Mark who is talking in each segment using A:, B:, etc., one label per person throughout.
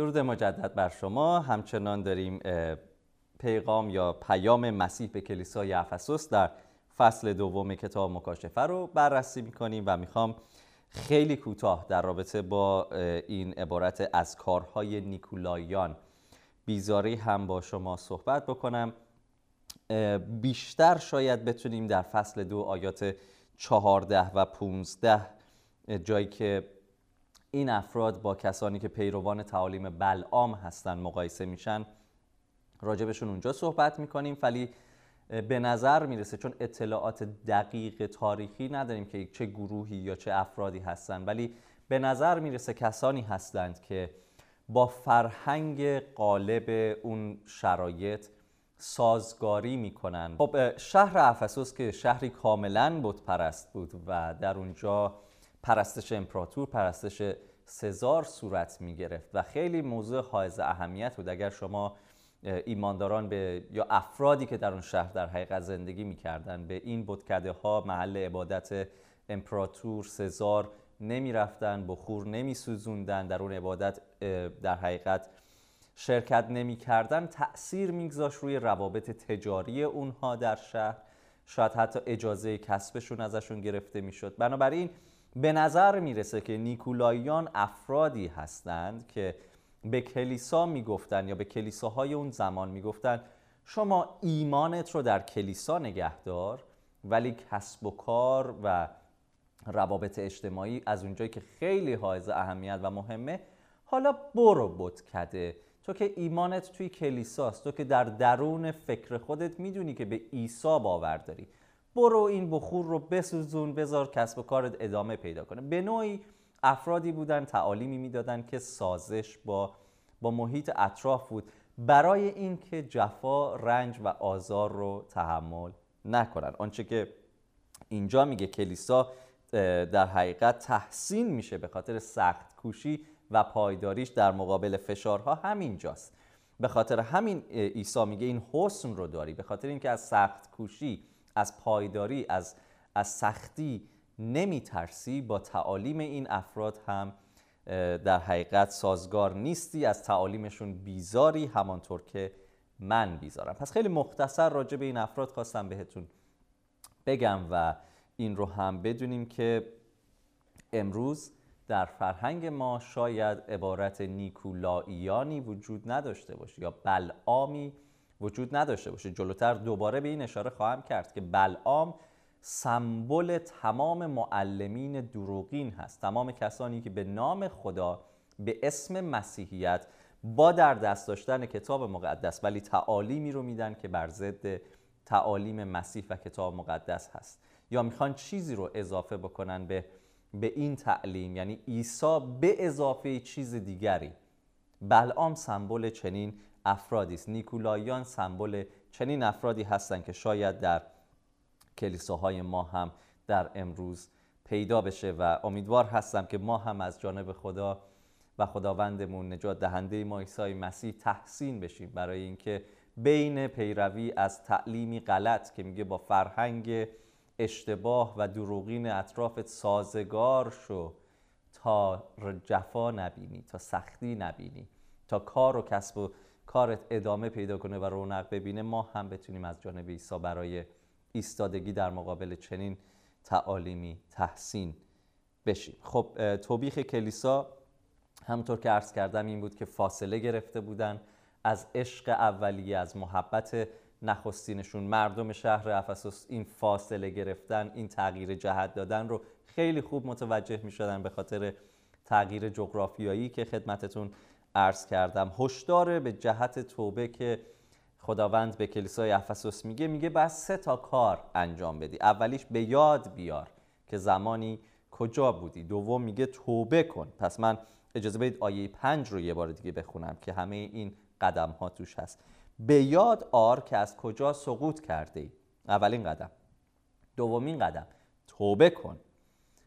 A: درود مجدد بر شما. همچنان داریم پیغام یا پیام مسیح به کلیسای افسوس در فصل دوم کتاب مکاشفه رو بررسی می‌کنیم و می‌خوام خیلی کوتاه در رابطه با این عبارت از کارهای نیکولایان بیزاری هم با شما صحبت بکنم. بیشتر شاید بتونیم در فصل دو آیات چهارده و پونزده جایی که این افراد با کسانی که پیروان تعالیم بلعام هستن مقایسه میشن راجبشون اونجا صحبت می‌کنیم ولی به نظر می‌رسه چون اطلاعات دقیق تاریخی نداریم که چه گروهی یا چه افرادی هستن ولی به نظر می‌رسه کسانی هستند که با فرهنگ قالب اون شرایط سازگاری می‌کنن. خب شهر افسوس که شهری کاملا بود پرست بود و در اونجا پرستش امپراتور پرستش سزار صورت می گرفت و خیلی موضوع حائز اهمیت بود. اگر شما ایمانداران به یا افرادی که در اون شهر در حقیقت زندگی می‌کردن به این بتکده ها محل عبادت امپراتور سزار نمی رفتن بخور نمی سوزوندن در اون عبادت در حقیقت شرکت نمی کردن تأثیر میگذاشت روی روابط تجاری اونها در شهر. شاید حتی اجازه کسبشون ازشون گرفته می‌شد. بنابراین به نظر می‌رسه که نیکولاییان افرادی هستند که به کلیسا می‌گفتن یا به کلیساهای اون زمان می‌گفتن شما ایمانت رو در کلیسا نگهدار ولی کسب و کار و روابط اجتماعی از اونجایی که خیلی حائز اهمیت و مهمه حالا برو بتکده. تو که ایمانت توی کلیساست تو که در درون فکر خودت می‌دونی که به عیسی باور داری. برو این بخور رو بسوزون بذار کسب و کارت ادامه پیدا کنه. به نوعی افرادی بودن تعالیمی می‌دادن که سازش با با محیط اطراف بود. برای اینکه جفا رنج و آزار رو تحمل نکنن. آنچه که اینجا میگه کلیسا در حقیقت تحسین میشه به خاطر سخت کوشی و پایداریش در مقابل فشارها همینجاست. به خاطر همین عیسی میگه این حسن رو داری. به خاطر اینکه از سخت کوشی از پایداری از از سختی نمیترسی. با تعالیم این افراد هم در حقیقت سازگار نیستی. از تعالیمشون بیزاری همانطور که من بیزارم. پس خیلی مختصر راجع به این افراد خواستم بهتون بگم و این رو هم بدونیم که امروز در فرهنگ ما شاید عبارت نیکولائیانی وجود نداشته باشه یا بلعامی وجود نداشته باشه. جلوتر دوباره به این اشاره خواهم کرد که بلعام سمبل تمام معلمین دروغین هست. تمام کسانی که به نام خدا به اسم مسیحیت با در دست داشتن کتاب مقدس ولی تعالیمی رو میدن که بر ضد تعالیم مسیح و کتاب مقدس هست. یا می‌خوان چیزی رو اضافه بکنن به به این تعلیم یعنی عیسی به اضافه چیز دیگری. بلعام سمبل چنین افرادی است. نیکولایان سمبل چنین افرادی هستند که شاید در کلیساهای ما هم در امروز پیدا بشه و امیدوار هستم که ما هم از جانب خدا و خداوندمون نجات دهنده ما عیسی مسیح تحسین بشیم. برای اینکه بین پیروی از تعلیمی غلط که میگه با فرهنگ اشتباه و دروغین اطرافت سازگار شو تا جفا نبینی تا سختی نبینی تا کار و کسب و کارت ادامه پیدا کنه و رونق ببینه ما هم بتونیم از جانب عیسی برای ایستادگی در مقابل چنین تعالیمی تحسین بشیم. خب توبیخ کلیسا همطور که عرض کردم این بود که فاصله گرفته بودن از عشق اولیه از محبت نخستینشون. مردم شهر افسوس این فاصله گرفتن این تغییر جهت دادن رو خیلی خوب متوجه می شدن به خاطر تغییر جغرافیایی که خدمتتون عرض کردم. هشدار به جهت توبه که خداوند به کلیسای افسوس میگه میگه بعد سه تا کار انجام بدی. اولیش به یاد بیار که زمانی کجا بودی. دوم میگه توبه کن. پس من اجازه بدید آیه پنج رو یه بار دیگه بخونم که همه این قدم ها توش هست. به یاد آر که از کجا سقوط کرده ای اولین قدم. دومین قدم. توبه کن.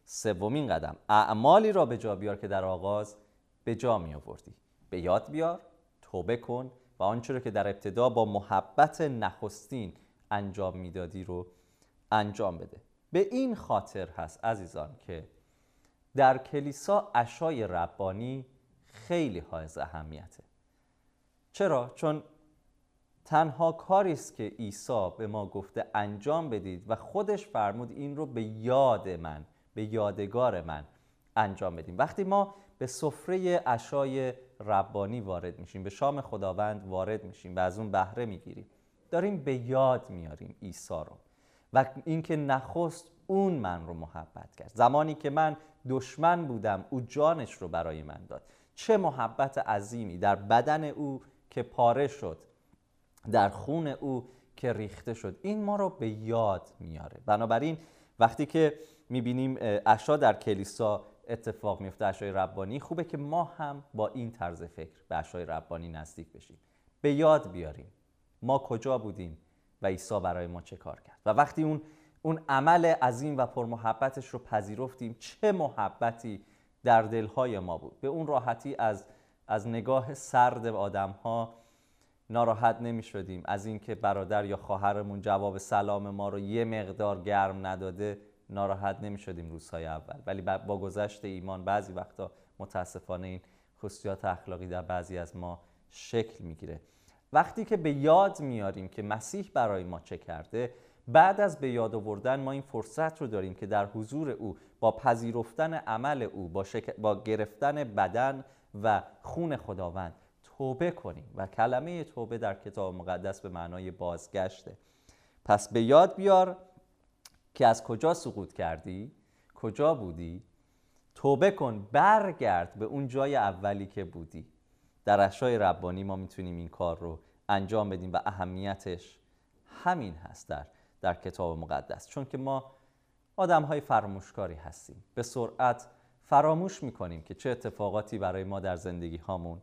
A: سومین قدم. اعمالی را به جا بیار که در آغاز به جا می آوردی به یاد بیار توبه کن و آنچه رو که در ابتدا با محبت نخستین انجام می‌دادی رو انجام بده. به این خاطر هست عزیزان که در کلیسا اشای ربانی خیلی حائز اهمیته. چرا؟ چون تنها کاری است که عیسی به ما گفته انجام بدید و خودش فرمود این رو به یاد من به یادگار من انجام بدیم. وقتی ما به سفره عشای ربانی وارد میشیم. به شام خداوند وارد میشیم و از اون بهره می‌گیریم. داریم به یاد میاریم عیسی رو. و اینکه نخست اون من رو محبت کرد. زمانی که من دشمن بودم او جانش رو برای من داد. چه محبت عظیمی در بدن او که پاره شد در خون او که ریخته شد. این ما رو به یاد میاره. بنابراین وقتی که می‌بینیم اشا در کلیسا اتفاق میفته اشای ربانی. خوبه که ما هم با این طرز فکر به اشای ربانی نزدیک بشیم. به یاد بیاریم ما کجا بودیم و عیسی برای ما چه کار کرد. و وقتی اون اون عمل عظیم و پرمحبتش رو پذیرفتیم چه محبتی در دلهای ما بود. به اون راحتی از از نگاه سرد آدم ها ناراحت نمی شدیم از اینکه برادر یا خواهرمون جواب سلام ما رو یه مقدار گرم نداده ناراحت نمی شدیم روزهای اول. ولی با گذشت ایمان بعضی وقتا متاسفانه این خصوصیات اخلاقی در بعضی از ما شکل می‌گیره. وقتی که به یاد میاریم که مسیح برای ما چه کرده بعد از به یاد آوردن ما این فرصت رو داریم که در حضور او با پذیرفتن عمل او با, با گرفتن بدن و خون خداوند توبه کنیم. و کلمه توبه در کتاب مقدس به معنای بازگشته. پس به یاد بیار که از کجا سقوط کردی؟ کجا بودی؟ توبه کن برگرد به اون جای اولی که بودی. در اشای ربانی ما می‌تونیم این کار رو انجام بدیم و اهمیتش همین هست در, در کتاب مقدس. چون که ما آدم های فراموشکاری هستیم. به سرعت فراموش می‌کنیم که چه اتفاقاتی برای ما در زندگی هامون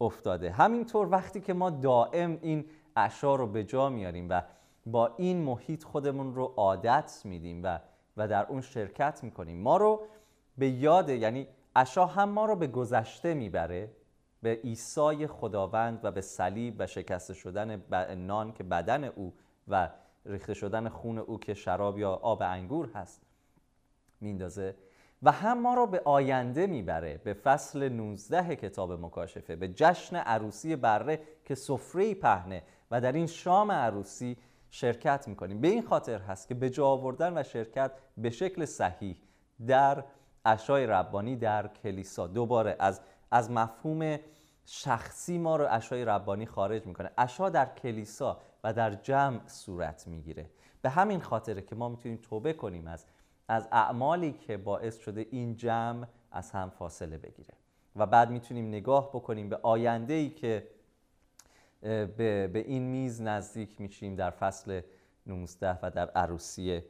A: افتاده. همینطور وقتی که ما دائم این اشا رو به جا میاریم و با این محیط خودمون رو عادت میدیم و و در اون شرکت می‌کنیم. ما رو به یاد یعنی اشا هم ما رو به گذشته می‌بره به عیسی خداوند و به صلیب و شکسته شدن نان که بدن او و ریخته شدن خون او که شراب یا آب انگور هست میندازه. و هم ما رو به آینده می‌بره به فصل 19 کتاب مکاشفه به جشن عروسی بره که سفره پهنه و در این شام عروسی شرکت می‌کنیم. به این خاطر هست که به جا آوردن و شرکت به شکل صحیح در اشای ربانی در کلیسا دوباره از, از مفهوم شخصی ما رو اشای ربانی خارج می‌کنه. اشا در کلیسا و در جمع صورت می‌گیره. به همین خاطره که ما می‌تونیم توبه کنیم از از اعمالی که باعث شده این جمع از هم فاصله بگیره. و بعد می‌تونیم نگاه بکنیم به آینده ای که به, به این میز نزدیک میشیم در فصل 19 و در عروسی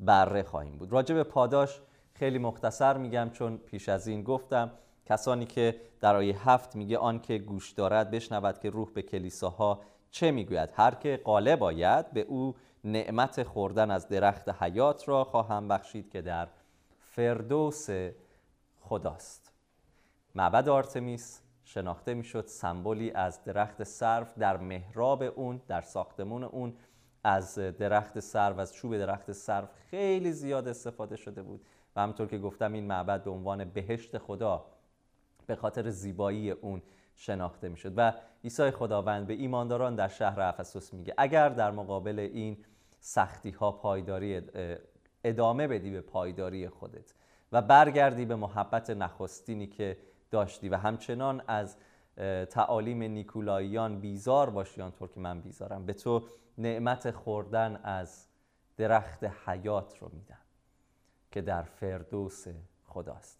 A: بره خواهیم بود. راجع به پاداش خیلی مختصر میگم چون پیش از این گفتم کسانی که در آیه هفت میگه آن که گوش دارد بشنود که روح به کلیساها چه می‌گوید. هر که قاله باید به او نعمت خوردن از درخت حیات را خواهم بخشید که در فردوس خداست. معبد آرتمیس شناخته می‌شد سمبولی از درخت سرف در محراب اون در ساختمون اون. از درخت سرف از چوب درخت سرف خیلی زیاد استفاده شده بود. و همطور که گفتم این معبد به عنوان بهشت خدا به خاطر زیبایی اون شناخته می‌شد. و عیسی خداوند به ایمانداران در شهر افسوس میگه اگر در مقابل این سختی ها پایداری ادامه بدی به پایداری خودت و برگردی به محبت نخستینی که داشتی و همچنان از تعالیم نیکولاییان بیزار باشی آنطور که من بیزارم. به تو نعمت خوردن از درخت حیات رو میدم که در فردوس خداست.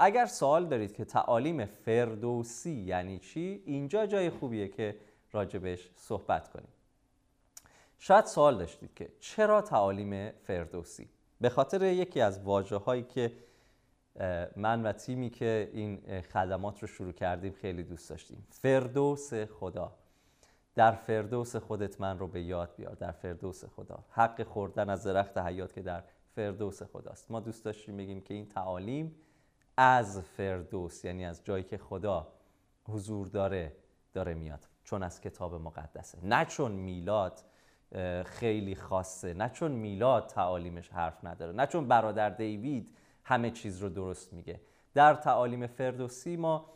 A: اگر سوال دارید که تعالیم فردوسی یعنی چی اینجا جای خوبیه که راجبش صحبت کنیم. شاید سوال داشتید که چرا تعالیم فردوسی؟ به خاطر یکی از واجه هایی که من و تیمی که این خدمات رو شروع کردیم خیلی دوست داشتیم. فردوس خدا. در فردوس خودت من رو به یاد بیار. در فردوس خدا. حق خوردن از درخت حیات که در فردوس خداست. ما دوست داشتیم بگیم که این تعالیم از فردوس یعنی از جایی که خدا حضور داره داره میاد. چون از کتاب مقدسه. نه چون میلاد خیلی خاصه. نه چون میلاد تعالیمش حرف نداره. نه چون برادر دیوید همه چیز رو درست میگه. در تعالیم فردوسی ما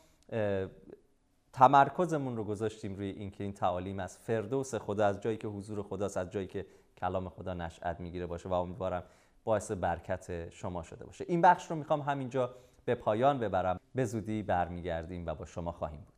A: تمرکزمون رو گذاشتیم روی اینکه این تعالیم از فردوس خدا از جایی که حضور خداست از جایی که کلام خدا نشأت می‌گیره باشه و امیدوارم باعث برکت شما شده باشه. این بخش رو می‌خوام همینجا به پایان ببرم. به زودی برمیگردیم و با شما خواهیم بود.